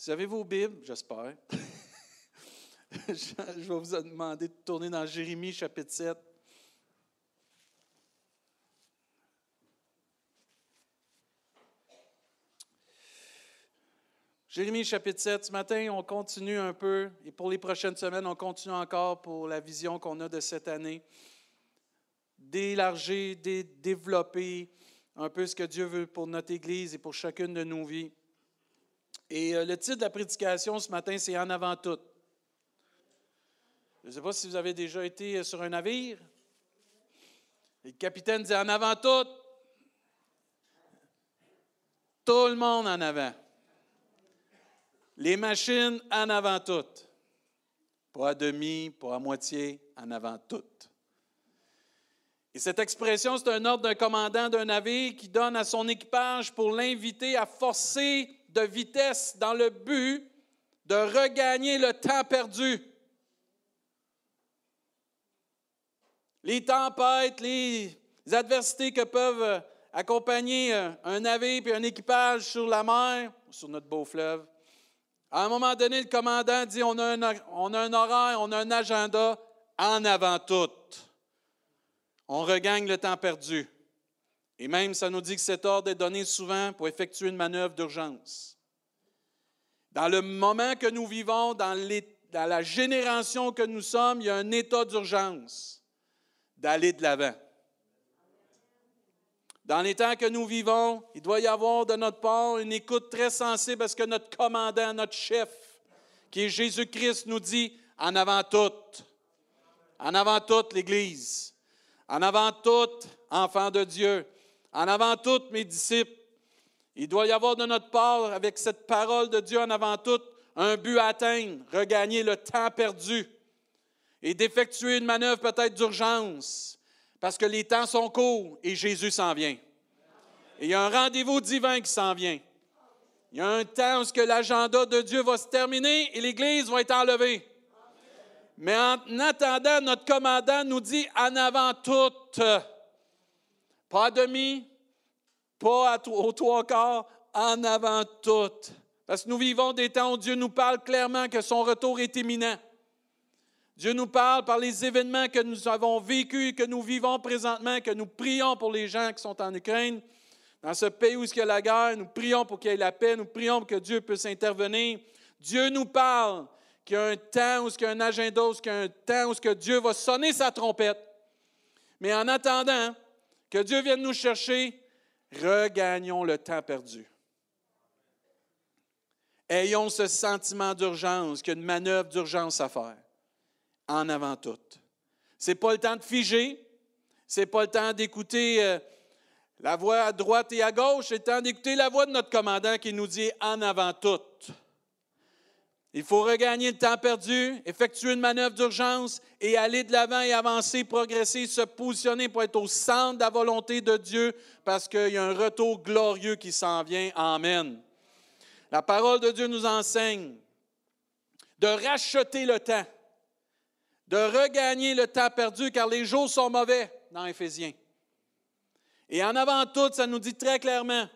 Vous avez vos Bibles, j'espère. je vais vous demander de tourner dans Jérémie chapitre 7. Jérémie chapitre 7, ce matin, on continue un peu, et pour les prochaines semaines, on continue encore pour la vision qu'on a de cette année, d'élargir, de développer un peu ce que Dieu veut pour notre Église et pour chacune de nos vies. Et euh, le titre de la prédication ce matin, c'est En avant tout. Je ne sais pas si vous avez déjà été euh, sur un navire. le capitaine dit En avant tout. Tout le monde en avant. Les machines en avant toutes. Pas à demi, pas à moitié, en avant toutes. Et cette expression, c'est un ordre d'un commandant d'un navire qui donne à son équipage pour l'inviter à forcer de vitesse dans le but de regagner le temps perdu. Les tempêtes, les adversités que peuvent accompagner un navire et un équipage sur la mer, sur notre beau fleuve. À un moment donné, le commandant dit on a un, horaire, on a un agenda en avant tout. On regagne le temps perdu. Et même, ça nous dit que cet ordre est donné souvent pour effectuer une manœuvre d'urgence. Dans le moment que nous vivons, dans, la génération que nous sommes, il y a un état d'urgence d'aller de l'avant. Dans les temps que nous vivons, il doit y avoir de notre part une écoute très sensible parce que notre commandant, notre chef, qui est Jésus-Christ, nous dit en avant tout, en avant toute l'Église, en avant tout, enfants de Dieu, en avant toutes mes disciples, il doit y avoir de notre part, avec cette parole de Dieu en avant tout, un but à atteindre, regagner le temps perdu et d'effectuer une manœuvre peut-être d'urgence, parce que les temps sont courts et Jésus s'en vient. Et il y a un rendez-vous divin qui s'en vient. Il y a un temps où l'agenda de Dieu va se terminer et l'Église va être enlevée. Mais en attendant, notre commandant nous dit en avant tout, pas à demi, pas aux trois quarts, en avant tout. Parce que nous vivons des temps où Dieu nous parle clairement que son retour est imminent. Dieu nous parle par les événements que nous avons vécus, que nous vivons présentement, que nous prions pour les gens qui sont en Ukraine. Dans ce pays où il y a la guerre, nous prions pour qu'il y ait la paix, nous prions pour que Dieu puisse intervenir. Dieu nous parle qu'il y a un temps où il y a un agenda, où il y a un temps où Dieu va sonner sa trompette. Mais en attendant que Dieu vienne nous chercher, regagnons le temps perdu. Ayons ce sentiment d'urgence, qu'il y a une manœuvre d'urgence à faire, en avant tout. Ce n'est pas le temps de figer, ce n'est pas le temps d'écouter euh, la voix à droite et à gauche, c'est le temps d'écouter la voix de notre commandant qui nous dit en avant tout. Il faut regagner le temps perdu, effectuer une manœuvre d'urgence et aller de l'avant et avancer, progresser, se positionner pour être au centre de la volonté de Dieu parce qu'il y a un retour glorieux qui s'en vient. Amen. La parole de Dieu nous enseigne de racheter le temps, de regagner le temps perdu car les jours sont mauvais dans Éphésiens. Et en avant tout, ça nous dit très clairement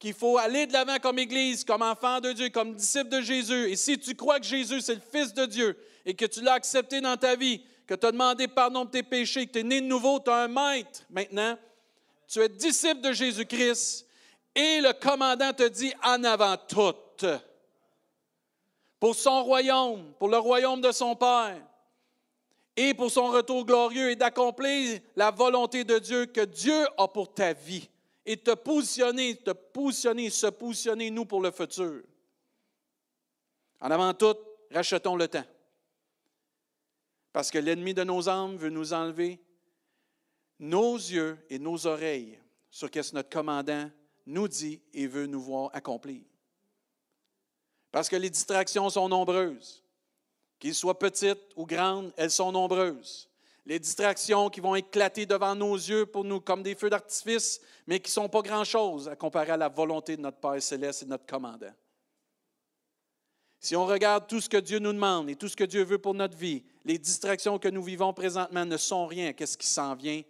qu'il faut aller de l'avant comme Église, comme enfant de Dieu, comme disciple de Jésus. Et si tu crois que Jésus, c'est le Fils de Dieu et que tu l'as accepté dans ta vie, que tu as demandé pardon de tes péchés, que tu es né de nouveau, tu as un maître maintenant, tu es disciple de Jésus-Christ et le commandant te dit en avant tout. Pour son royaume, pour le royaume de son Père et pour son retour glorieux et d'accomplir la volonté de Dieu que Dieu a pour ta vie et te positionner, te positionner, se positionner, nous, pour le futur. En avant tout, rachetons le temps. Parce que l'ennemi de nos âmes veut nous enlever nos yeux et nos oreilles sur ce que notre commandant nous dit et veut nous voir accomplir. Parce que les distractions sont nombreuses. Qu'ils soient petites ou grandes, elles sont nombreuses les distractions qui vont éclater devant nos yeux pour nous comme des feux d'artifice, mais qui ne sont pas grand-chose à comparer à la volonté de notre Père céleste et de notre commandant. Si on regarde tout ce que Dieu nous demande et tout ce que Dieu veut pour notre vie, les distractions que nous vivons présentement ne sont rien. Qu'est-ce qui s'en vient?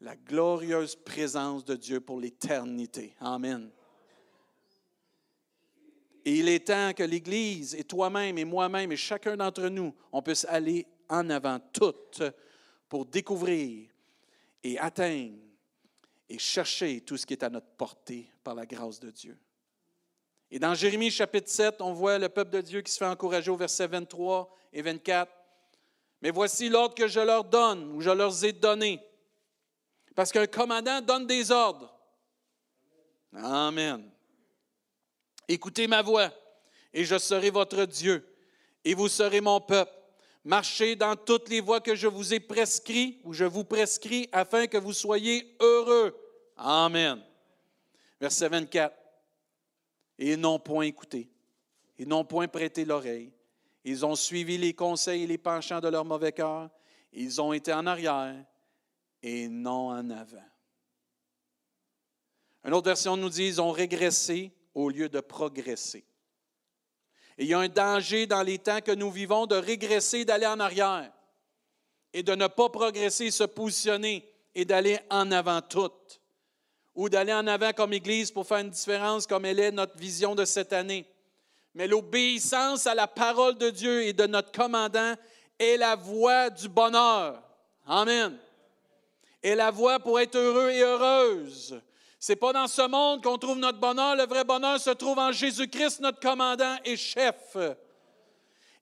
La glorieuse présence de Dieu pour l'éternité. Amen. Et il est temps que l'Église et toi-même et moi-même et chacun d'entre nous, on puisse aller en avant toutes pour découvrir et atteindre et chercher tout ce qui est à notre portée par la grâce de Dieu. Et dans Jérémie chapitre 7, on voit le peuple de Dieu qui se fait encourager au verset 23 et 24. Mais voici l'ordre que je leur donne, ou je leur ai donné. Parce qu'un commandant donne des ordres. Amen. Écoutez ma voix, et je serai votre Dieu, et vous serez mon peuple. Marchez dans toutes les voies que je vous ai prescrites, ou je vous prescris, afin que vous soyez heureux. Amen. Verset 24. Et ils n'ont point écouté. Ils n'ont point prêté l'oreille. Ils ont suivi les conseils et les penchants de leur mauvais cœur. Ils ont été en arrière et non en avant. Une autre version nous dit ils ont régressé au lieu de progresser. Il y a un danger dans les temps que nous vivons de régresser, d'aller en arrière et de ne pas progresser, se positionner et d'aller en avant toutes ou d'aller en avant comme Église pour faire une différence comme elle est notre vision de cette année. Mais l'obéissance à la parole de Dieu et de notre commandant est la voie du bonheur. Amen. Et la voie pour être heureux et heureuse. C'est pas dans ce monde qu'on trouve notre bonheur. Le vrai bonheur se trouve en Jésus-Christ, notre commandant et chef.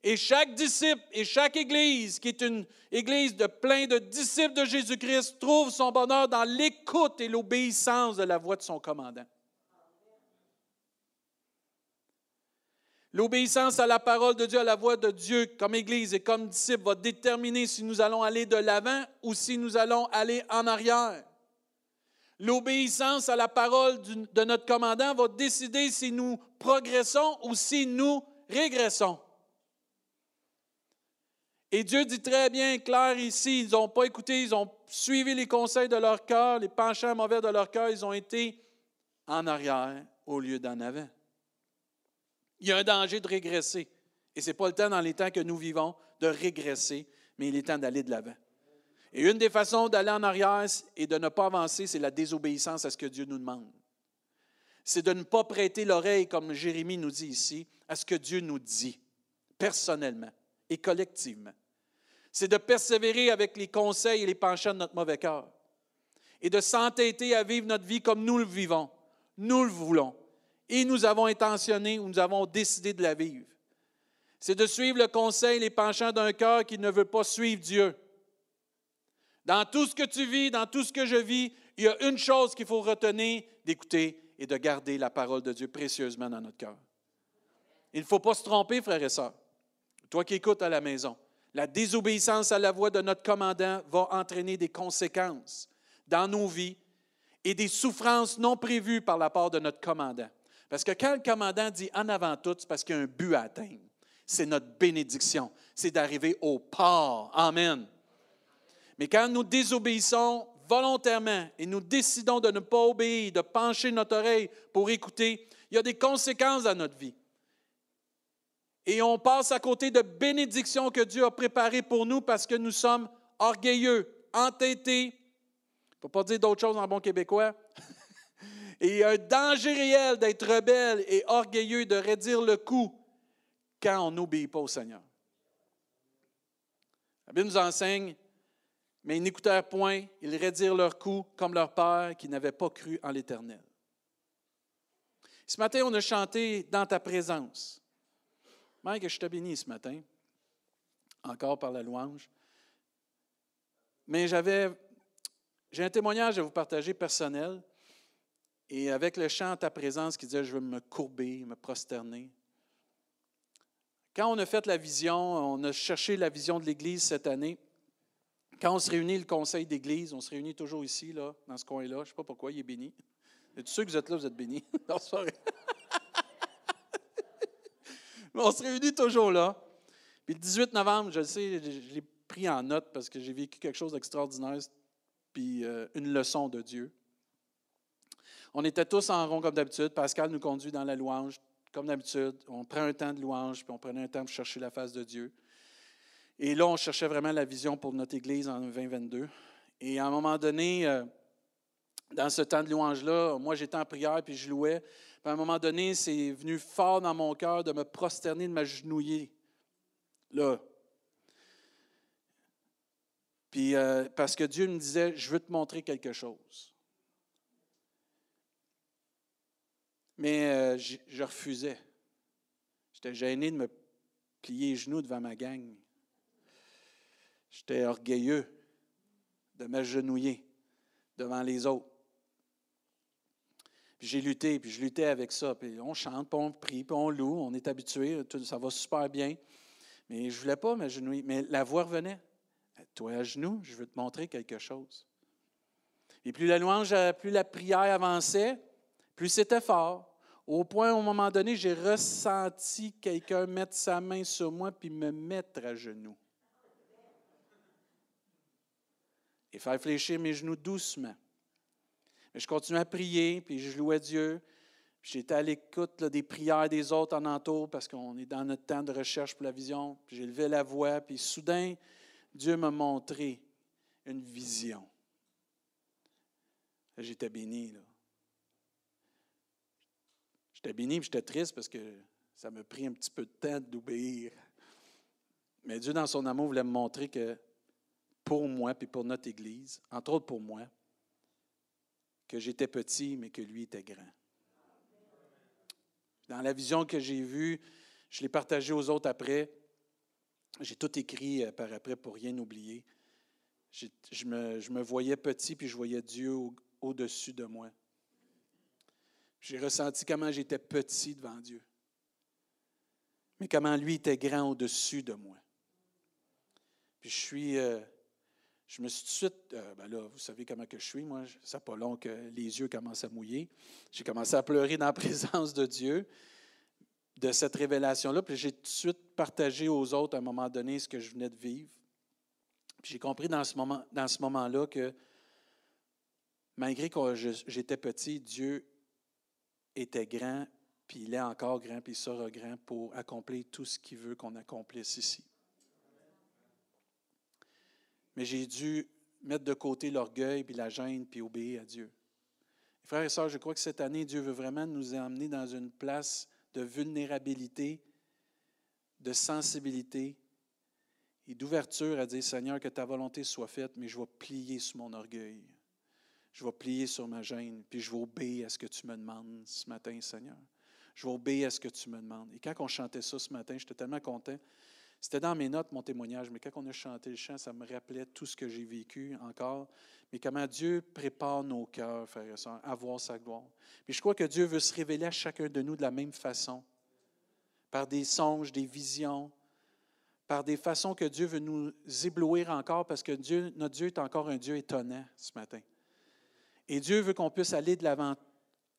Et chaque disciple et chaque église, qui est une église de plein de disciples de Jésus-Christ, trouve son bonheur dans l'écoute et l'obéissance de la voix de son commandant. L'obéissance à la parole de Dieu, à la voix de Dieu comme Église et comme disciple va déterminer si nous allons aller de l'avant ou si nous allons aller en arrière. L'obéissance à la parole de notre commandant va décider si nous progressons ou si nous régressons. Et Dieu dit très bien, clair ici, ils n'ont pas écouté, ils ont suivi les conseils de leur cœur, les penchants mauvais de leur cœur, ils ont été en arrière au lieu d'en avant. Il y a un danger de régresser. Et ce n'est pas le temps dans les temps que nous vivons de régresser, mais il est temps d'aller de l'avant. Et une des façons d'aller en arrière et de ne pas avancer, c'est la désobéissance à ce que Dieu nous demande. C'est de ne pas prêter l'oreille, comme Jérémie nous dit ici, à ce que Dieu nous dit, personnellement et collectivement c'est de persévérer avec les conseils et les penchants de notre mauvais cœur et de s'entêter à vivre notre vie comme nous le vivons, nous le voulons, et nous avons intentionné ou nous avons décidé de la vivre. C'est de suivre le conseil, et les penchants d'un cœur qui ne veut pas suivre Dieu. Dans tout ce que tu vis, dans tout ce que je vis, il y a une chose qu'il faut retenir, d'écouter et de garder la parole de Dieu précieusement dans notre cœur. Il ne faut pas se tromper, frères et sœurs. Toi qui écoutes à la maison, la désobéissance à la voix de notre commandant va entraîner des conséquences dans nos vies et des souffrances non prévues par la part de notre commandant. Parce que quand le commandant dit en avant tout, c'est parce qu'il y a un but à atteindre. C'est notre bénédiction. C'est d'arriver au port. Amen. Mais quand nous désobéissons volontairement et nous décidons de ne pas obéir, de pencher notre oreille pour écouter, il y a des conséquences à notre vie. Et on passe à côté de bénédictions que Dieu a préparées pour nous parce que nous sommes orgueilleux, entêtés. Il ne faut pas dire d'autres choses en bon québécois. et il y a un danger réel d'être rebelle et orgueilleux, de redire le coup quand on n'obéit pas au Seigneur. La Bible nous enseigne, mais ils n'écoutèrent point, ils redirent leur coup comme leur père qui n'avait pas cru en l'Éternel. Ce matin, on a chanté dans ta présence. Mike, je t'ai béni ce matin, encore par la louange. Mais j'avais, j'ai un témoignage à vous partager personnel. Et avec le chant ta présence qui disait Je veux me courber, me prosterner. Quand on a fait la vision, on a cherché la vision de l'Église cette année. Quand on se réunit, le conseil d'Église, on se réunit toujours ici, là, dans ce coin-là. Je ne sais pas pourquoi, il est béni. Et tous ceux que vous êtes là, vous êtes bénis. on se réunit toujours là. Puis le 18 novembre, je le sais, je l'ai pris en note parce que j'ai vécu quelque chose d'extraordinaire, puis euh, une leçon de Dieu. On était tous en rond comme d'habitude. Pascal nous conduit dans la louange, comme d'habitude. On prend un temps de louange, puis on prenait un temps pour chercher la face de Dieu. Et là, on cherchait vraiment la vision pour notre Église en 2022. Et à un moment donné, euh, dans ce temps de louange-là, moi j'étais en prière, puis je louais. à un moment donné, c'est venu fort dans mon cœur de me prosterner, de m'agenouiller. Là. Puis, euh, parce que Dieu me disait, je veux te montrer quelque chose. Mais euh, je refusais. J'étais gêné de me plier les genoux devant ma gang. J'étais orgueilleux de m'agenouiller devant les autres. J'ai lutté, puis je luttais avec ça. On chante, puis on prie, puis on loue, on est habitué, ça va super bien. Mais je ne voulais pas m'agenouiller. Mais la voix revenait. Toi à genoux, je veux te montrer quelque chose. Et plus la louange, plus la prière avançait, plus c'était fort. Au point, au moment donné, j'ai ressenti quelqu'un mettre sa main sur moi puis me mettre à genoux. Et faire fléchir mes genoux doucement. Mais je continuais à prier, puis je louais Dieu. J'étais à l'écoute des prières des autres en entour parce qu'on est dans notre temps de recherche pour la vision. Puis j'ai levé la voix, puis soudain, Dieu m'a montré une vision. J'étais béni. J'étais béni, j'étais triste parce que ça m'a pris un petit peu de temps d'obéir. Mais Dieu, dans son amour, voulait me montrer que pour moi, puis pour notre Église, entre autres pour moi, que j'étais petit, mais que lui était grand. Dans la vision que j'ai vue, je l'ai partagée aux autres après. J'ai tout écrit euh, par après pour rien oublier. Je me, je me voyais petit, puis je voyais Dieu au-dessus de moi. J'ai ressenti comment j'étais petit devant Dieu, mais comment lui était grand au-dessus de moi. Puis je suis, euh, je me suis tout de suite, euh, ben là, vous savez comment que je suis, moi, ça pas long que les yeux commencent à mouiller. J'ai commencé à pleurer dans la présence de Dieu, de cette révélation-là, puis j'ai tout de suite partagé aux autres à un moment donné ce que je venais de vivre. Puis j'ai compris dans ce, moment, dans ce moment-là que malgré que j'étais petit, Dieu était grand, puis il est encore grand, puis il sera grand pour accomplir tout ce qu'il veut qu'on accomplisse ici. Mais j'ai dû mettre de côté l'orgueil, puis la gêne, puis obéir à Dieu. Frères et sœurs, je crois que cette année, Dieu veut vraiment nous emmener dans une place de vulnérabilité, de sensibilité et d'ouverture à dire, Seigneur, que ta volonté soit faite, mais je vais plier sur mon orgueil je vais plier sur ma gêne, puis je vais obéir à ce que tu me demandes ce matin, Seigneur. Je vais obéir à ce que tu me demandes. Et quand on chantait ça ce matin, j'étais tellement content. C'était dans mes notes, mon témoignage, mais quand on a chanté le chant, ça me rappelait tout ce que j'ai vécu encore, mais comment Dieu prépare nos cœurs, frères et sœurs, à voir sa gloire. Puis je crois que Dieu veut se révéler à chacun de nous de la même façon, par des songes, des visions, par des façons que Dieu veut nous éblouir encore, parce que notre Dieu est encore un Dieu étonnant ce matin. Et Dieu veut qu'on puisse aller de l'avant,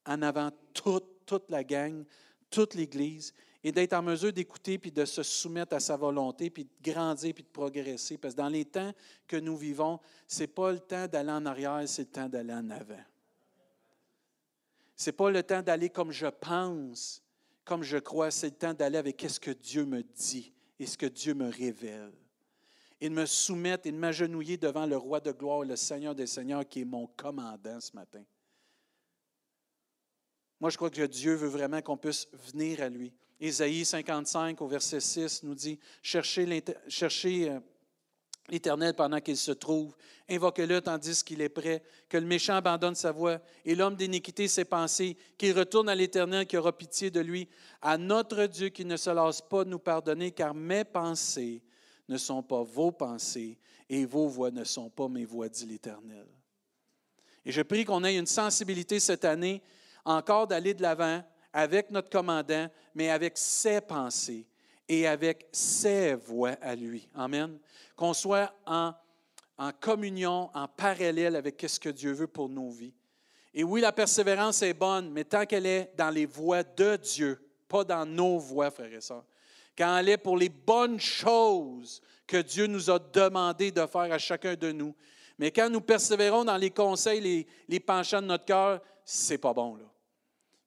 en avant toute la gang, toute l'Église, et d'être en mesure d'écouter, puis de se soumettre à sa volonté, puis de grandir, puis de progresser. Parce que dans les temps que nous vivons, ce n'est pas le temps d'aller en arrière, c'est le temps d'aller en avant. Ce n'est pas le temps d'aller comme je pense, comme je crois, c'est le temps d'aller avec ce que Dieu me dit et ce que Dieu me révèle et de me soumettre et de m'agenouiller devant le roi de gloire, le Seigneur des Seigneurs, qui est mon commandant ce matin. Moi, je crois que Dieu veut vraiment qu'on puisse venir à lui. Ésaïe 55, au verset 6, nous dit Cherchez euh, l'Éternel pendant qu'il se trouve, invoquez-le tandis qu'il est prêt, que le méchant abandonne sa voie et l'homme d'iniquité ses pensées, qu'il retourne à l'Éternel qui aura pitié de lui, à notre Dieu qui ne se lasse pas de nous pardonner, car mes pensées ne sont pas vos pensées et vos voix ne sont pas mes voix, dit l'Éternel. Et je prie qu'on ait une sensibilité cette année encore d'aller de l'avant avec notre commandant, mais avec ses pensées et avec ses voix à lui. Amen. Qu'on soit en, communion, en parallèle avec ce que Dieu veut pour nos vies. Et oui, la persévérance est bonne, mais tant qu'elle est dans les voies de Dieu, pas dans nos voies, frères et sœurs quand elle est pour les bonnes choses que Dieu nous a demandé de faire à chacun de nous. Mais quand nous persévérons dans les conseils, les, les penchants de notre cœur, c'est pas bon. Là.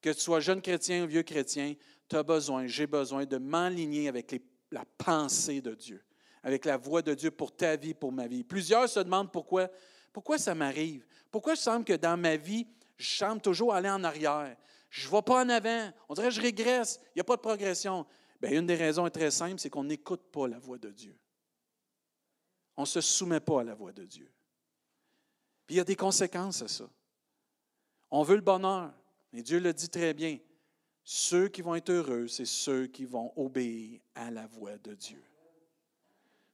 Que tu sois jeune chrétien ou vieux chrétien, tu as besoin, j'ai besoin de m'enligner avec la pensée de Dieu, avec la voix de Dieu pour ta vie, pour ma vie. Plusieurs se demandent pourquoi, pourquoi ça m'arrive? Pourquoi je semble que dans ma vie, je semble toujours aller en arrière? Je ne vais pas en avant. On dirait que je régresse. Il n'y a pas de progression. Bien, une des raisons est très simple, c'est qu'on n'écoute pas la voix de Dieu. On ne se soumet pas à la voix de Dieu. Puis il y a des conséquences à ça. On veut le bonheur, mais Dieu le dit très bien. Ceux qui vont être heureux, c'est ceux qui vont obéir à la voix de Dieu.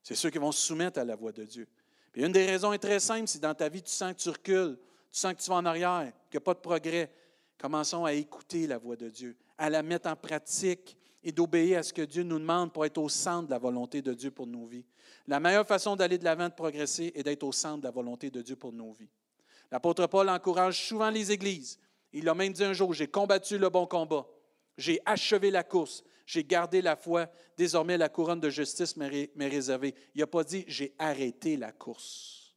C'est ceux qui vont se soumettre à la voix de Dieu. Une des raisons est très simple, si dans ta vie tu sens que tu recules, tu sens que tu vas en arrière, qu'il n'y a pas de progrès, commençons à écouter la voix de Dieu, à la mettre en pratique et d'obéir à ce que Dieu nous demande pour être au centre de la volonté de Dieu pour nos vies. La meilleure façon d'aller de l'avant, de progresser, est d'être au centre de la volonté de Dieu pour nos vies. L'apôtre Paul encourage souvent les églises. Il a même dit un jour, j'ai combattu le bon combat, j'ai achevé la course, j'ai gardé la foi, désormais la couronne de justice m'est réservée. Il n'a pas dit, j'ai arrêté la course.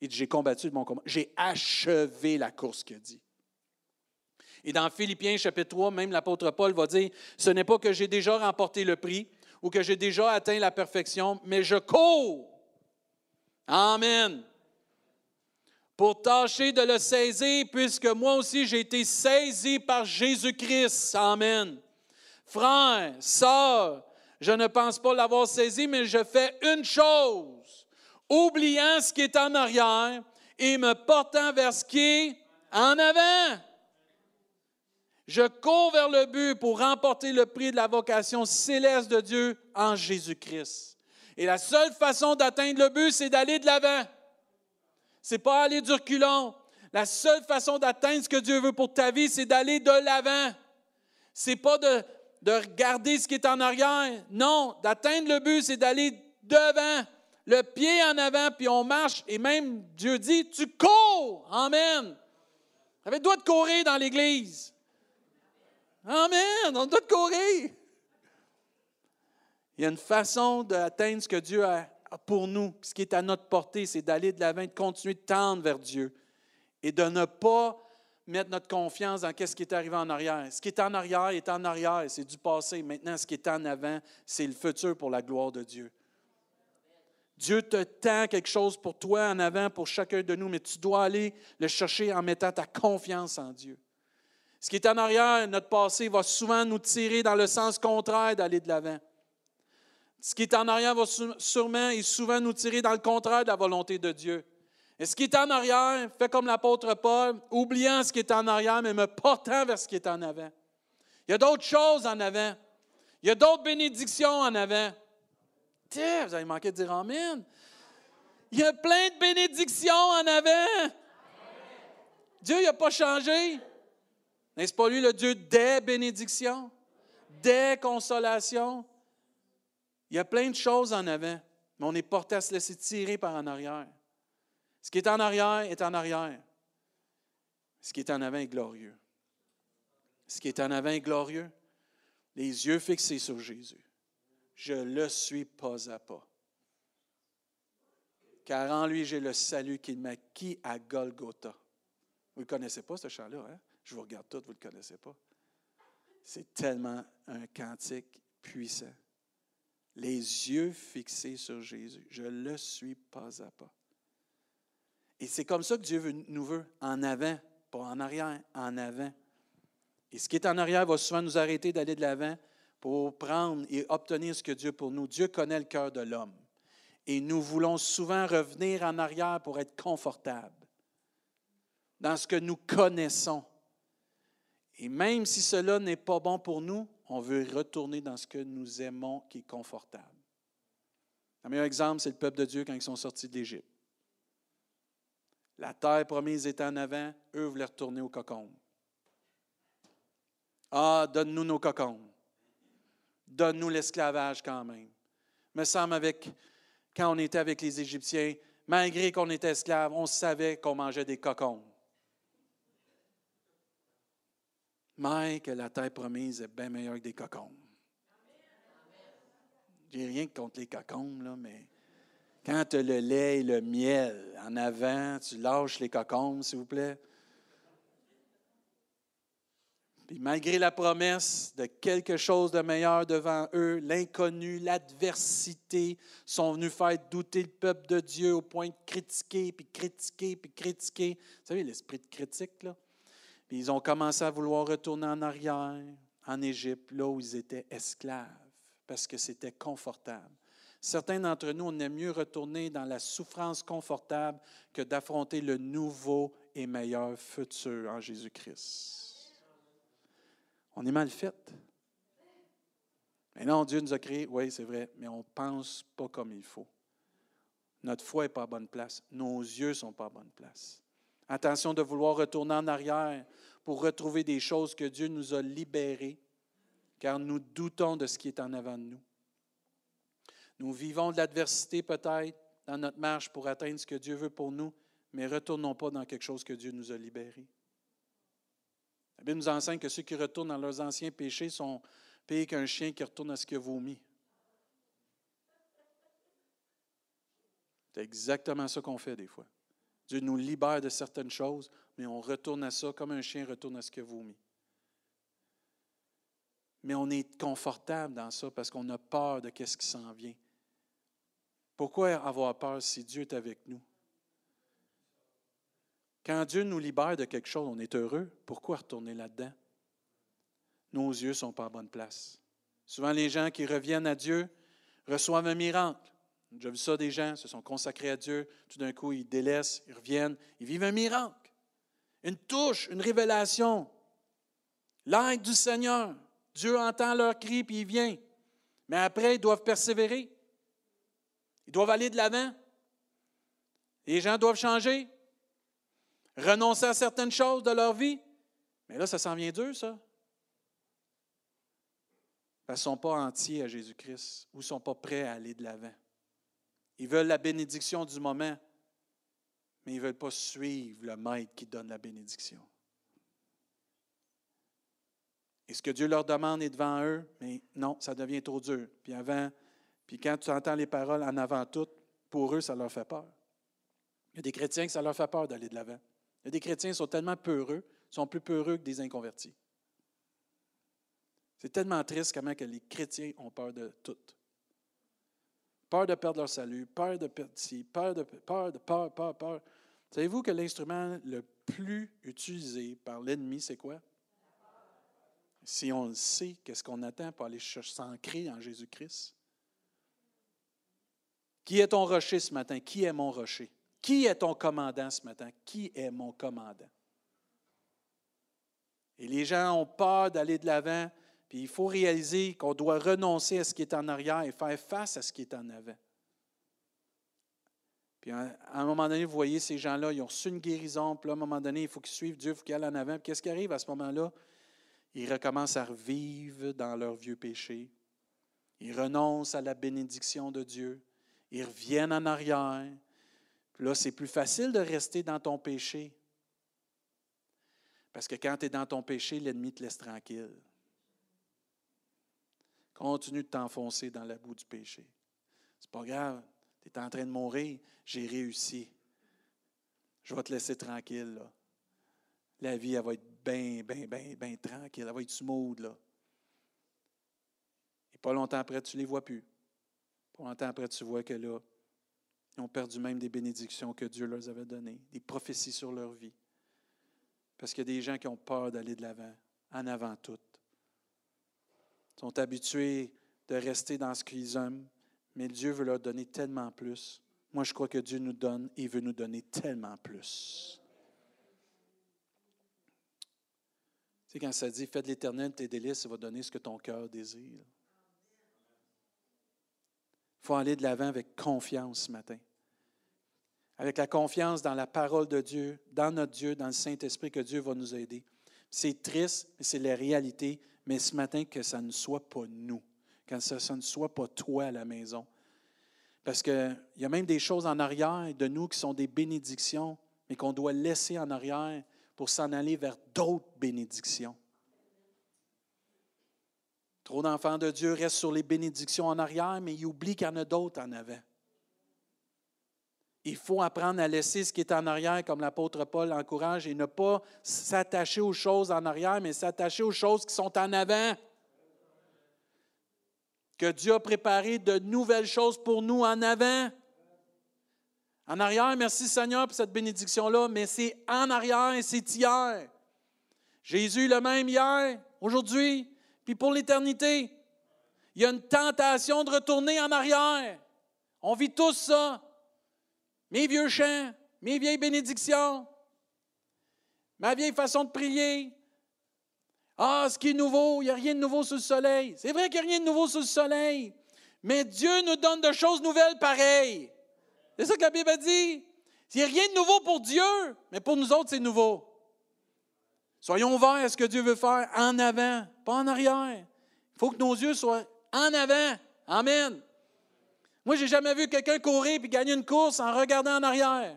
Il dit, j'ai combattu le bon combat, j'ai achevé la course, qu'il dit. Et dans Philippiens chapitre 3, même l'apôtre Paul va dire, ce n'est pas que j'ai déjà remporté le prix ou que j'ai déjà atteint la perfection, mais je cours. Amen. Pour tâcher de le saisir, puisque moi aussi j'ai été saisi par Jésus-Christ. Amen. Frère, sœur, je ne pense pas l'avoir saisi, mais je fais une chose, oubliant ce qui est en arrière et me portant vers ce qui est en avant. Je cours vers le but pour remporter le prix de la vocation céleste de Dieu en Jésus-Christ. Et la seule façon d'atteindre le but, c'est d'aller de l'avant. C'est pas aller du reculon. La seule façon d'atteindre ce que Dieu veut pour ta vie, c'est d'aller de l'avant. C'est pas de, de regarder ce qui est en arrière. Non, d'atteindre le but, c'est d'aller devant, le pied en avant, puis on marche. Et même Dieu dit, tu cours. Amen. Avec doit de courir dans l'Église. Amen. On doit courir. Il y a une façon d'atteindre ce que Dieu a pour nous. Ce qui est à notre portée, c'est d'aller de l'avant, de continuer de tendre vers Dieu et de ne pas mettre notre confiance dans ce qui est arrivé en arrière. Ce qui est en arrière est en arrière, c'est du passé. Maintenant, ce qui est en avant, c'est le futur pour la gloire de Dieu. Dieu te tend quelque chose pour toi en avant, pour chacun de nous, mais tu dois aller le chercher en mettant ta confiance en Dieu. Ce qui est en arrière, notre passé, va souvent nous tirer dans le sens contraire d'aller de l'avant. Ce qui est en arrière va sûrement et souvent nous tirer dans le contraire de la volonté de Dieu. Et ce qui est en arrière, fait comme l'apôtre Paul, oubliant ce qui est en arrière, mais me portant vers ce qui est en avant. Il y a d'autres choses en avant. Il y a d'autres bénédictions en avant. Tiens, vous avez manqué de dire Amen. Il y a plein de bénédictions en avant. Dieu n'a pas changé. N'est-ce pas lui le Dieu des bénédictions, des consolations? Il y a plein de choses en avant, mais on est porté à se laisser tirer par en arrière. Ce qui est en arrière est en arrière. Ce qui est en avant est glorieux. Ce qui est en avant est glorieux. Les yeux fixés sur Jésus. Je le suis pas à pas. Car en lui, j'ai le salut qu'il m'a acquis à Golgotha. Vous ne connaissez pas ce chant-là, hein? Je vous regarde tout, vous ne le connaissez pas. C'est tellement un cantique puissant. Les yeux fixés sur Jésus. Je le suis pas à pas. Et c'est comme ça que Dieu nous veut, en avant, pas en arrière, en avant. Et ce qui est en arrière va souvent nous arrêter d'aller de l'avant pour prendre et obtenir ce que Dieu pour nous. Dieu connaît le cœur de l'homme. Et nous voulons souvent revenir en arrière pour être confortables dans ce que nous connaissons. Et même si cela n'est pas bon pour nous, on veut retourner dans ce que nous aimons qui est confortable. Un meilleur exemple, c'est le peuple de Dieu quand ils sont sortis d'Égypte. La terre promise était en avant, eux voulaient retourner au cocon. Ah, donne-nous nos cocons. Donne-nous l'esclavage quand même. Me semble avec, quand on était avec les Égyptiens, malgré qu'on était esclaves, on savait qu'on mangeait des cocons. Mais que la terre promise est bien meilleure que des cocons. J'ai rien contre les cocons, là, mais quand tu as le lait et le miel en avant, tu lâches les cocons, s'il vous plaît. Puis malgré la promesse de quelque chose de meilleur devant eux, l'inconnu, l'adversité sont venus faire douter le peuple de Dieu au point de critiquer, puis critiquer, puis critiquer. Vous savez, l'esprit de critique, là? Puis ils ont commencé à vouloir retourner en arrière, en Égypte, là où ils étaient esclaves, parce que c'était confortable. Certains d'entre nous, on aime mieux retourner dans la souffrance confortable que d'affronter le nouveau et meilleur futur en Jésus-Christ. On est mal fait. Mais non, Dieu nous a créés, oui, c'est vrai, mais on ne pense pas comme il faut. Notre foi n'est pas à bonne place. Nos yeux ne sont pas à bonne place. Attention de vouloir retourner en arrière pour retrouver des choses que Dieu nous a libérées, car nous doutons de ce qui est en avant de nous. Nous vivons de l'adversité peut-être dans notre marche pour atteindre ce que Dieu veut pour nous, mais retournons pas dans quelque chose que Dieu nous a libéré. La Bible nous enseigne que ceux qui retournent dans leurs anciens péchés sont pires qu'un chien qui retourne à ce qu'il a vomi. C'est exactement ça qu'on fait des fois. Dieu nous libère de certaines choses, mais on retourne à ça comme un chien retourne à ce qu'il a vomi. Mais on est confortable dans ça parce qu'on a peur de ce qui s'en vient. Pourquoi avoir peur si Dieu est avec nous? Quand Dieu nous libère de quelque chose, on est heureux. Pourquoi retourner là-dedans? Nos yeux ne sont pas à bonne place. Souvent, les gens qui reviennent à Dieu reçoivent un miracle. J'ai vu ça des gens, se sont consacrés à Dieu, tout d'un coup, ils délaissent, ils reviennent, ils vivent un miracle, une touche, une révélation, l'aide du Seigneur. Dieu entend leur cri, puis il vient. Mais après, ils doivent persévérer. Ils doivent aller de l'avant. Les gens doivent changer, renoncer à certaines choses de leur vie. Mais là, ça s'en vient dur, ça. Ils ne sont pas entiers à Jésus-Christ ou ne sont pas prêts à aller de l'avant. Ils veulent la bénédiction du moment, mais ils ne veulent pas suivre le maître qui donne la bénédiction. Et ce que Dieu leur demande est devant eux, mais non, ça devient trop dur. Puis avant, puis quand tu entends les paroles en avant toutes, pour eux, ça leur fait peur. Il y a des chrétiens que ça leur fait peur d'aller de l'avant. Il y a des chrétiens qui sont tellement peureux, sont plus peureux que des inconvertis. C'est tellement triste comment que les chrétiens ont peur de tout. Peur de perdre leur salut, peur de perdre ci, peur de peur, de peur, peur, peur. Savez-vous que l'instrument le plus utilisé par l'ennemi, c'est quoi? Si on le sait, qu'est-ce qu'on attend pour aller s'ancrer en Jésus-Christ? Qui est ton rocher ce matin? Qui est mon rocher? Qui est ton commandant ce matin? Qui est mon commandant? Et les gens ont peur d'aller de l'avant puis il faut réaliser qu'on doit renoncer à ce qui est en arrière et faire face à ce qui est en avant. Puis à un moment donné, vous voyez ces gens-là, ils ont reçu une guérison, puis à un moment donné, il faut qu'ils suivent Dieu, il faut qu'ils aillent en avant. Puis qu'est-ce qui arrive à ce moment-là? Ils recommencent à revivre dans leur vieux péché. Ils renoncent à la bénédiction de Dieu. Ils reviennent en arrière. Puis là, c'est plus facile de rester dans ton péché. Parce que quand tu es dans ton péché, l'ennemi te laisse tranquille. Continue de t'enfoncer dans la boue du péché. C'est pas grave. Tu es en train de mourir. J'ai réussi. Je vais te laisser tranquille. Là. La vie, elle va être bien, bien, bien, bien tranquille. Elle va être smooth. Là. Et pas longtemps après, tu ne les vois plus. Pas longtemps après, tu vois que là, ils ont perdu même des bénédictions que Dieu leur avait données, des prophéties sur leur vie. Parce qu'il y a des gens qui ont peur d'aller de l'avant, en avant tout sont habitués de rester dans ce qu'ils aiment, mais Dieu veut leur donner tellement plus. Moi, je crois que Dieu nous donne et veut nous donner tellement plus. Tu sais, quand ça dit Fais de l'éternel tes délices, ça va donner ce que ton cœur désire. Il faut aller de l'avant avec confiance ce matin. Avec la confiance dans la parole de Dieu, dans notre Dieu, dans le Saint-Esprit, que Dieu va nous aider. C'est triste, mais c'est la réalité mais ce matin, que ça ne soit pas nous, que ça, ne soit pas toi à la maison. Parce qu'il y a même des choses en arrière de nous qui sont des bénédictions, mais qu'on doit laisser en arrière pour s'en aller vers d'autres bénédictions. Trop d'enfants de Dieu restent sur les bénédictions en arrière, mais ils oublient qu'il y en a d'autres en avant. Il faut apprendre à laisser ce qui est en arrière, comme l'apôtre Paul encourage, et ne pas s'attacher aux choses en arrière, mais s'attacher aux choses qui sont en avant. Que Dieu a préparé de nouvelles choses pour nous en avant. En arrière, merci Seigneur pour cette bénédiction-là, mais c'est en arrière et c'est hier. Jésus le même hier, aujourd'hui, puis pour l'éternité. Il y a une tentation de retourner en arrière. On vit tous ça. Mes vieux chants, mes vieilles bénédictions, ma vieille façon de prier. Ah, ce qui est nouveau, il n'y a rien de nouveau sous le soleil. C'est vrai qu'il n'y a rien de nouveau sous le soleil, mais Dieu nous donne de choses nouvelles pareilles. C'est ça que la Bible dit. Il n'y a rien de nouveau pour Dieu, mais pour nous autres, c'est nouveau. Soyons ouverts à ce que Dieu veut faire en avant, pas en arrière. Il faut que nos yeux soient en avant. Amen. Moi, je n'ai jamais vu quelqu'un courir et gagner une course en regardant en arrière.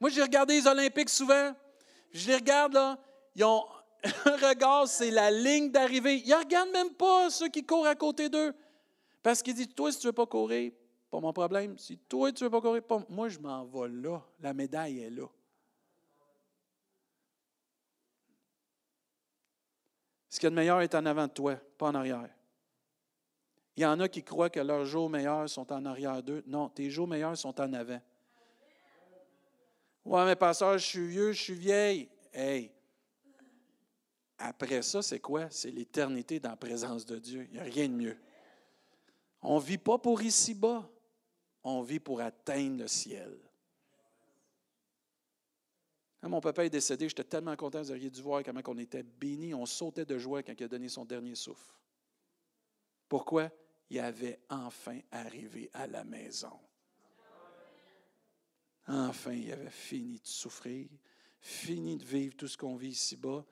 Moi, j'ai regardé les Olympiques souvent. Je les regarde, là. Ils ont un regard, c'est la ligne d'arrivée. Ils ne regardent même pas ceux qui courent à côté d'eux. Parce qu'ils disent Toi, si tu ne veux pas courir, pas mon problème. Si toi, tu ne veux pas courir, moi, je m'en vais là. La médaille est là. Ce qu'il y a de meilleur est en avant de toi, pas en arrière. Il y en a qui croient que leurs jours meilleurs sont en arrière d'eux. Non, tes jours meilleurs sont en avant. Ouais, mais pasteur, je suis vieux, je suis vieille. Hey, après ça, c'est quoi? C'est l'éternité dans la présence de Dieu. Il n'y a rien de mieux. On ne vit pas pour ici-bas. On vit pour atteindre le ciel. Mon papa est décédé, j'étais tellement content, vous auriez dû voir comment on était bénis. On sautait de joie quand il a donné son dernier souffle. Pourquoi? Il avait enfin arrivé à la maison. Enfin, il avait fini de souffrir, fini de vivre tout ce qu'on vit ici-bas.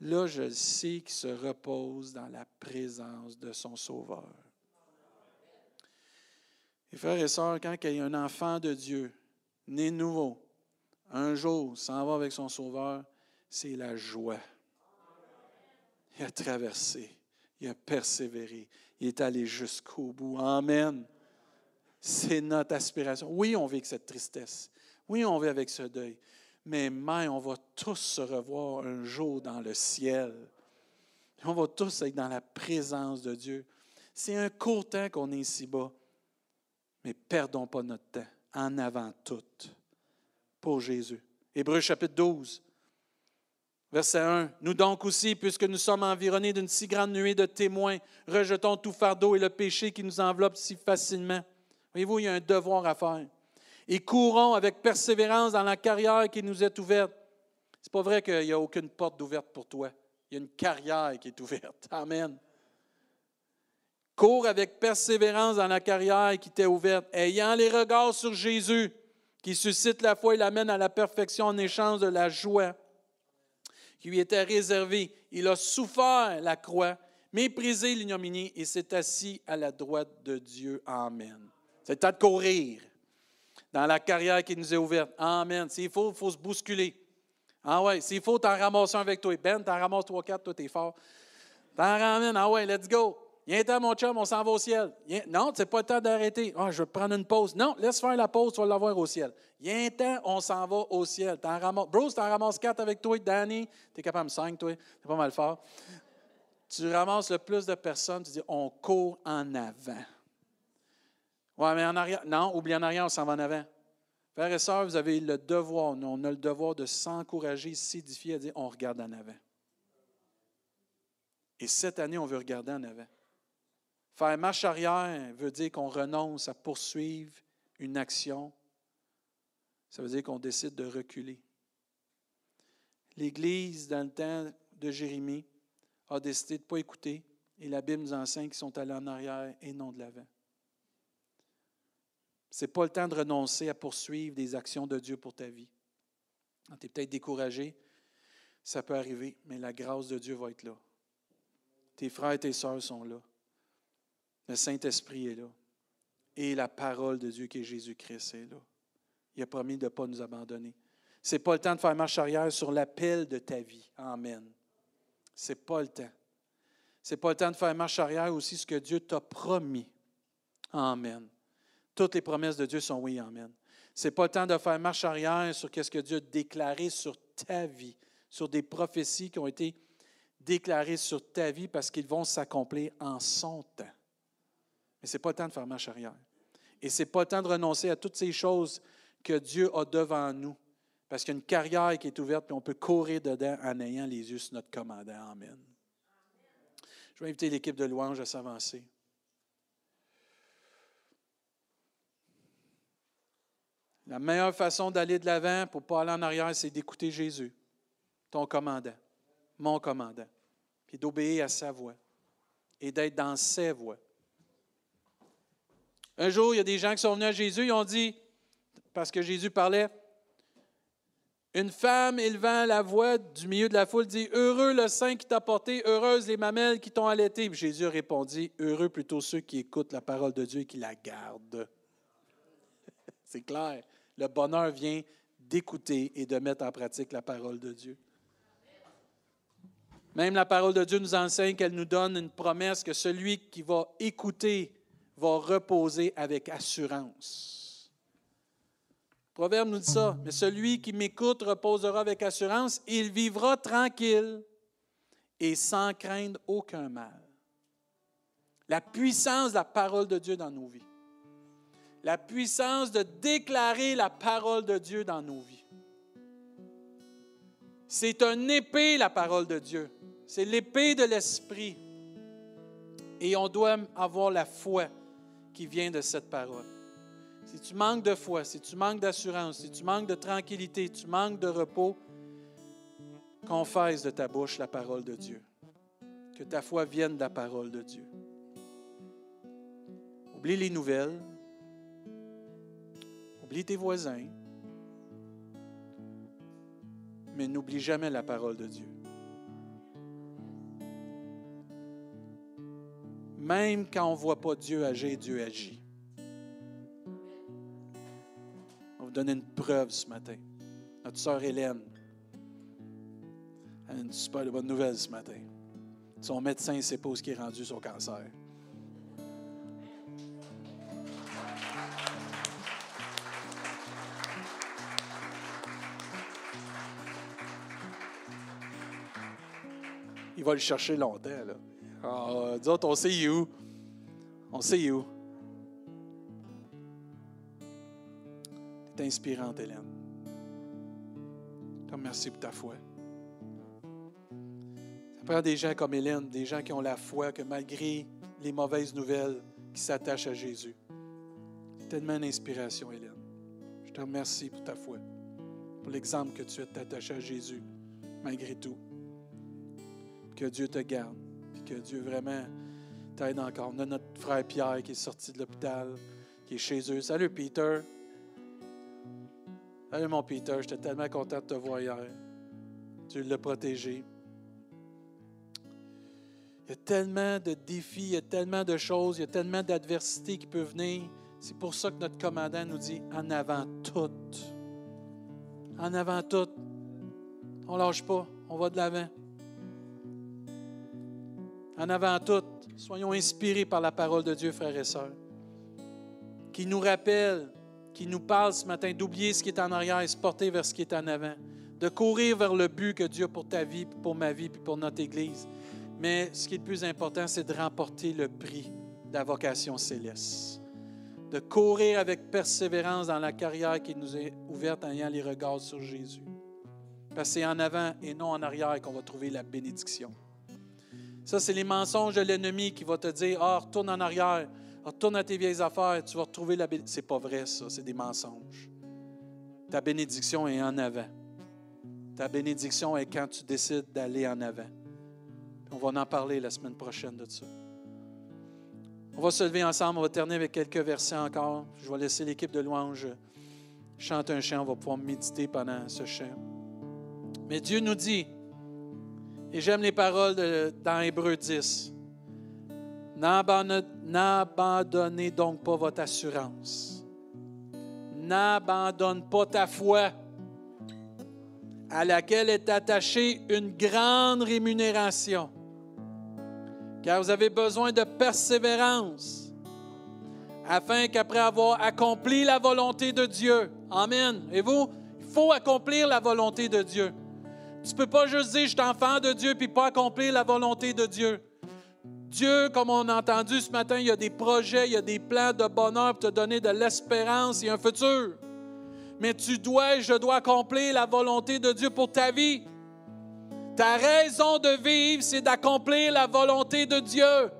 Là, je sais qu'il se repose dans la présence de son Sauveur. Et frères et sœurs, quand il y a un enfant de Dieu, né nouveau, un jour s'en va avec son Sauveur, c'est la joie. Il a traversé, il a persévéré, il est allé jusqu'au bout. Amen. C'est notre aspiration. Oui, on vit avec cette tristesse. Oui, on vit avec ce deuil. Mais mais on va tous se revoir un jour dans le ciel. On va tous être dans la présence de Dieu. C'est un court temps qu'on est ici-bas. Mais perdons pas notre temps. En avant tout. Pour Jésus. Hébreu chapitre 12. Verset 1. Nous donc aussi, puisque nous sommes environnés d'une si grande nuée de témoins, rejetons tout fardeau et le péché qui nous enveloppe si facilement. Voyez-vous, il y a un devoir à faire. Et courons avec persévérance dans la carrière qui nous est ouverte. C'est pas vrai qu'il n'y a aucune porte d'ouverte pour toi. Il y a une carrière qui est ouverte. Amen. Cours avec persévérance dans la carrière qui t'est ouverte, ayant les regards sur Jésus, qui suscite la foi et l'amène à la perfection en échange de la joie qui lui était réservée. Il a souffert la croix, méprisé l'ignominie et s'est assis à la droite de Dieu. Amen. C'est le temps de courir dans la carrière qui nous est ouverte. Amen. S'il faut, il faut se bousculer. Ah ouais, s'il faut, t'en ramasser un avec toi. Ben, t'en ramasses trois, quatre, toi, t'es fort. T'en ramènes. Ah ouais, let's go. Un temps, mon chum, on s'en va au ciel. Non, c'est pas le temps d'arrêter. Ah, je vais prendre une pause. Non, laisse faire la pause, tu vas l'avoir au ciel. Un temps, on s'en va au ciel. T'en ramasses, Bruce, t'en ramasses quatre avec toi. Danny, t'es capable de cinq, toi. T'es pas mal fort. Tu ramasses le plus de personnes, tu dis, on court en avant. Ouais, mais en arrière. Non, oublie en arrière, on s'en va en avant. Frères et sœurs, vous avez le devoir, on a le devoir de s'encourager, s'édifier, à dire, on regarde en avant. Et cette année, on veut regarder en avant. Faire marche arrière veut dire qu'on renonce à poursuivre une action. Ça veut dire qu'on décide de reculer. L'Église, dans le temps de Jérémie, a décidé de ne pas écouter et la Bible nous enseigne qu'ils sont allés en arrière et non de l'avant. Ce n'est pas le temps de renoncer à poursuivre des actions de Dieu pour ta vie. Tu es peut-être découragé, ça peut arriver, mais la grâce de Dieu va être là. Tes frères et tes sœurs sont là. Le Saint-Esprit est là. Et la parole de Dieu qui est Jésus-Christ est là. Il a promis de ne pas nous abandonner. Ce n'est pas le temps de faire marche arrière sur l'appel de ta vie. Amen. Ce n'est pas le temps. Ce n'est pas le temps de faire marche arrière aussi ce que Dieu t'a promis. Amen. Toutes les promesses de Dieu sont oui, Amen. Ce n'est pas le temps de faire marche arrière sur ce que Dieu a déclaré sur ta vie, sur des prophéties qui ont été déclarées sur ta vie parce qu'ils vont s'accomplir en son temps. Mais ce n'est pas le temps de faire marche arrière. Et ce n'est pas le temps de renoncer à toutes ces choses que Dieu a devant nous, Parce qu'il y a une carrière qui est ouverte, puis on peut courir dedans en ayant les yeux sur notre commandant. Amen. Je vais inviter l'équipe de louange à s'avancer. La meilleure façon d'aller de l'avant pour ne pas aller en arrière, c'est d'écouter Jésus, ton commandant, mon commandant, puis d'obéir à sa voix et d'être dans ses voix. Un jour, il y a des gens qui sont venus à Jésus, ils ont dit, parce que Jésus parlait, une femme élevant la voix du milieu de la foule dit Heureux le sein qui t'a porté, heureuses les mamelles qui t'ont allaité. Jésus répondit Heureux plutôt ceux qui écoutent la parole de Dieu et qui la gardent. C'est clair. Le bonheur vient d'écouter et de mettre en pratique la parole de Dieu. Même la parole de Dieu nous enseigne qu'elle nous donne une promesse que celui qui va écouter va reposer avec assurance. Le proverbe nous dit ça, mais celui qui m'écoute reposera avec assurance, il vivra tranquille et sans craindre aucun mal. La puissance de la parole de Dieu dans nos vies. La puissance de déclarer la parole de Dieu dans nos vies. C'est un épée, la parole de Dieu. C'est l'épée de l'esprit. Et on doit avoir la foi qui vient de cette parole. Si tu manques de foi, si tu manques d'assurance, si tu manques de tranquillité, tu manques de repos, confesse de ta bouche la parole de Dieu. Que ta foi vienne de la parole de Dieu. Oublie les nouvelles. Oublie tes voisins. Mais n'oublie jamais la parole de Dieu. Même quand on ne voit pas Dieu agir, Dieu agit. On va vous donner une preuve ce matin. Notre sœur Hélène a une super bonne nouvelle ce matin. Son médecin ne où est rendu son cancer. Il va le chercher longtemps, là. Ah, nous autres, on sait où. On sait où. Tu es inspirante, Hélène. Je te remercie pour ta foi. Ça prend des gens comme Hélène, des gens qui ont la foi que malgré les mauvaises nouvelles, qui s'attachent à Jésus. Tellement d'inspiration, Hélène. Je te remercie pour ta foi, pour l'exemple que tu as t'attaché à Jésus, malgré tout. Que Dieu te garde que Dieu vraiment t'aide encore. On a notre frère Pierre qui est sorti de l'hôpital, qui est chez eux. Salut Peter. Salut mon Peter, j'étais tellement content de te voir hier. Tu l'as protégé. Il y a tellement de défis, il y a tellement de choses, il y a tellement d'adversités qui peuvent venir. C'est pour ça que notre commandant nous dit en avant tout. En avant tout. On ne lâche pas, on va de l'avant. En avant tout, soyons inspirés par la parole de Dieu, frères et sœurs, qui nous rappelle, qui nous parle ce matin d'oublier ce qui est en arrière et se porter vers ce qui est en avant, de courir vers le but que Dieu a pour ta vie, pour ma vie, puis pour notre Église. Mais ce qui est le plus important, c'est de remporter le prix de la vocation céleste. De courir avec persévérance dans la carrière qui nous est ouverte en ayant les regards sur Jésus. Parce que c'est en avant et non en arrière qu'on va trouver la bénédiction. Ça, c'est les mensonges de l'ennemi qui va te dire Ah, retourne en arrière, retourne à tes vieilles affaires, tu vas retrouver la bénédiction. C'est pas vrai, ça, c'est des mensonges. Ta bénédiction est en avant. Ta bénédiction est quand tu décides d'aller en avant. On va en parler la semaine prochaine de ça. On va se lever ensemble, on va terminer avec quelques versets encore. Je vais laisser l'équipe de louange chanter un chant, on va pouvoir méditer pendant ce chant. Mais Dieu nous dit, et j'aime les paroles dans Hébreu 10. N'abandonnez donc pas votre assurance. N'abandonne pas ta foi à laquelle est attachée une grande rémunération. Car vous avez besoin de persévérance afin qu'après avoir accompli la volonté de Dieu, Amen. Et vous, il faut accomplir la volonté de Dieu. Tu ne peux pas juste dire, je suis enfant de Dieu, puis pas accomplir la volonté de Dieu. Dieu, comme on a entendu ce matin, il y a des projets, il y a des plans de bonheur pour te donner de l'espérance et un futur. mais tu dois je dois accomplir la volonté de Dieu pour ta vie. Ta raison de vivre, c'est d'accomplir la volonté de Dieu.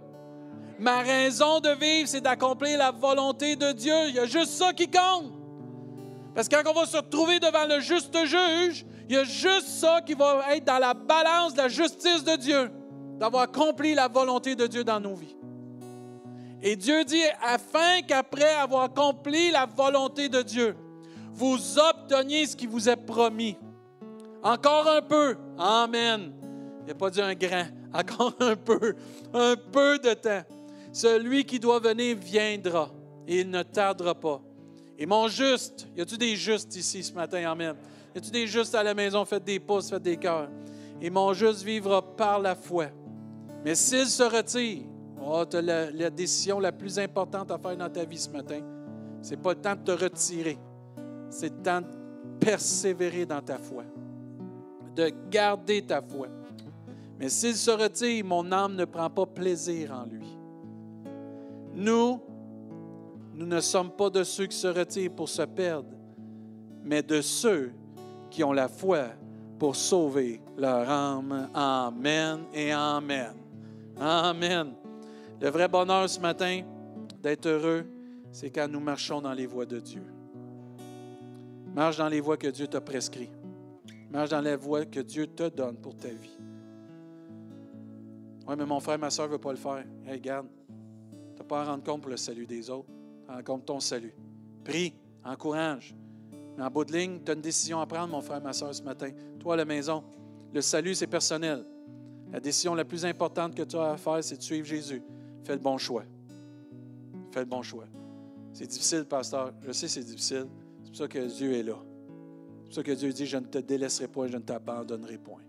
Ma raison de vivre, c'est d'accomplir la volonté de Dieu. Il y a juste ça qui compte. Parce que quand on va se retrouver devant le juste juge, il y a juste ça qui va être dans la balance de la justice de Dieu, d'avoir accompli la volonté de Dieu dans nos vies. Et Dieu dit, afin qu'après avoir accompli la volonté de Dieu, vous obteniez ce qui vous est promis. Encore un peu. Amen. Il n'a pas dit un grand. Encore un peu. Un peu de temps. Celui qui doit venir viendra et il ne tardera pas. Et mon juste, y a-tu des justes ici ce matin? Amen. Y a-tu des justes à la maison? Faites des pouces, faites des cœurs. Et mon juste vivra par la foi. Mais s'il se retire, oh, tu as la, la, décision la plus importante à faire dans ta vie ce matin. C'est pas le temps de te retirer. C'est le temps de persévérer dans ta foi. De garder ta foi. Mais s'il se retire, mon âme ne prend pas plaisir en lui. Nous, nous ne sommes pas de ceux qui se retirent pour se perdre, mais de ceux qui ont la foi pour sauver leur âme. Amen et Amen. Amen. Le vrai bonheur ce matin d'être heureux, c'est quand nous marchons dans les voies de Dieu. Marche dans les voies que Dieu t'a prescrit. Marche dans les voies que Dieu te donne pour ta vie. Oui, mais mon frère, ma soeur ne veut pas le faire. Regarde, tu n'as pas à rendre compte pour le salut des autres en compte ton salut. Prie, encourage. Mais en bout de ligne, tu as une décision à prendre, mon frère, ma soeur, ce matin. Toi, à la maison, le salut, c'est personnel. La décision la plus importante que tu as à faire, c'est de suivre Jésus. Fais le bon choix. Fais le bon choix. C'est difficile, pasteur. Je sais c'est difficile. C'est pour ça que Dieu est là. C'est pour ça que Dieu dit, je ne te délaisserai point, je ne t'abandonnerai point.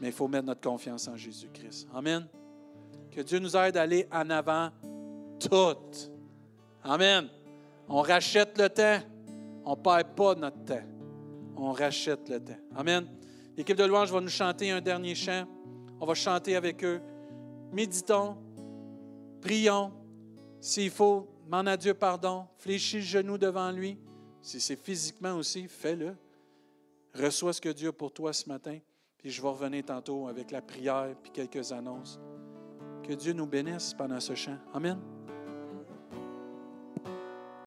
Mais il faut mettre notre confiance en Jésus-Christ. Amen. Que Dieu nous aide à aller en avant toutes. Amen. On rachète le temps. On ne perd pas notre temps. On rachète le temps. Amen. L'équipe de louange va nous chanter un dernier chant. On va chanter avec eux. Méditons. Prions. S'il faut, demande à Dieu pardon. Fléchis le genou devant lui. Si c'est physiquement aussi, fais-le. Reçois ce que Dieu a pour toi ce matin. Puis je vais revenir tantôt avec la prière puis quelques annonces. Que Dieu nous bénisse pendant ce chant. Amen.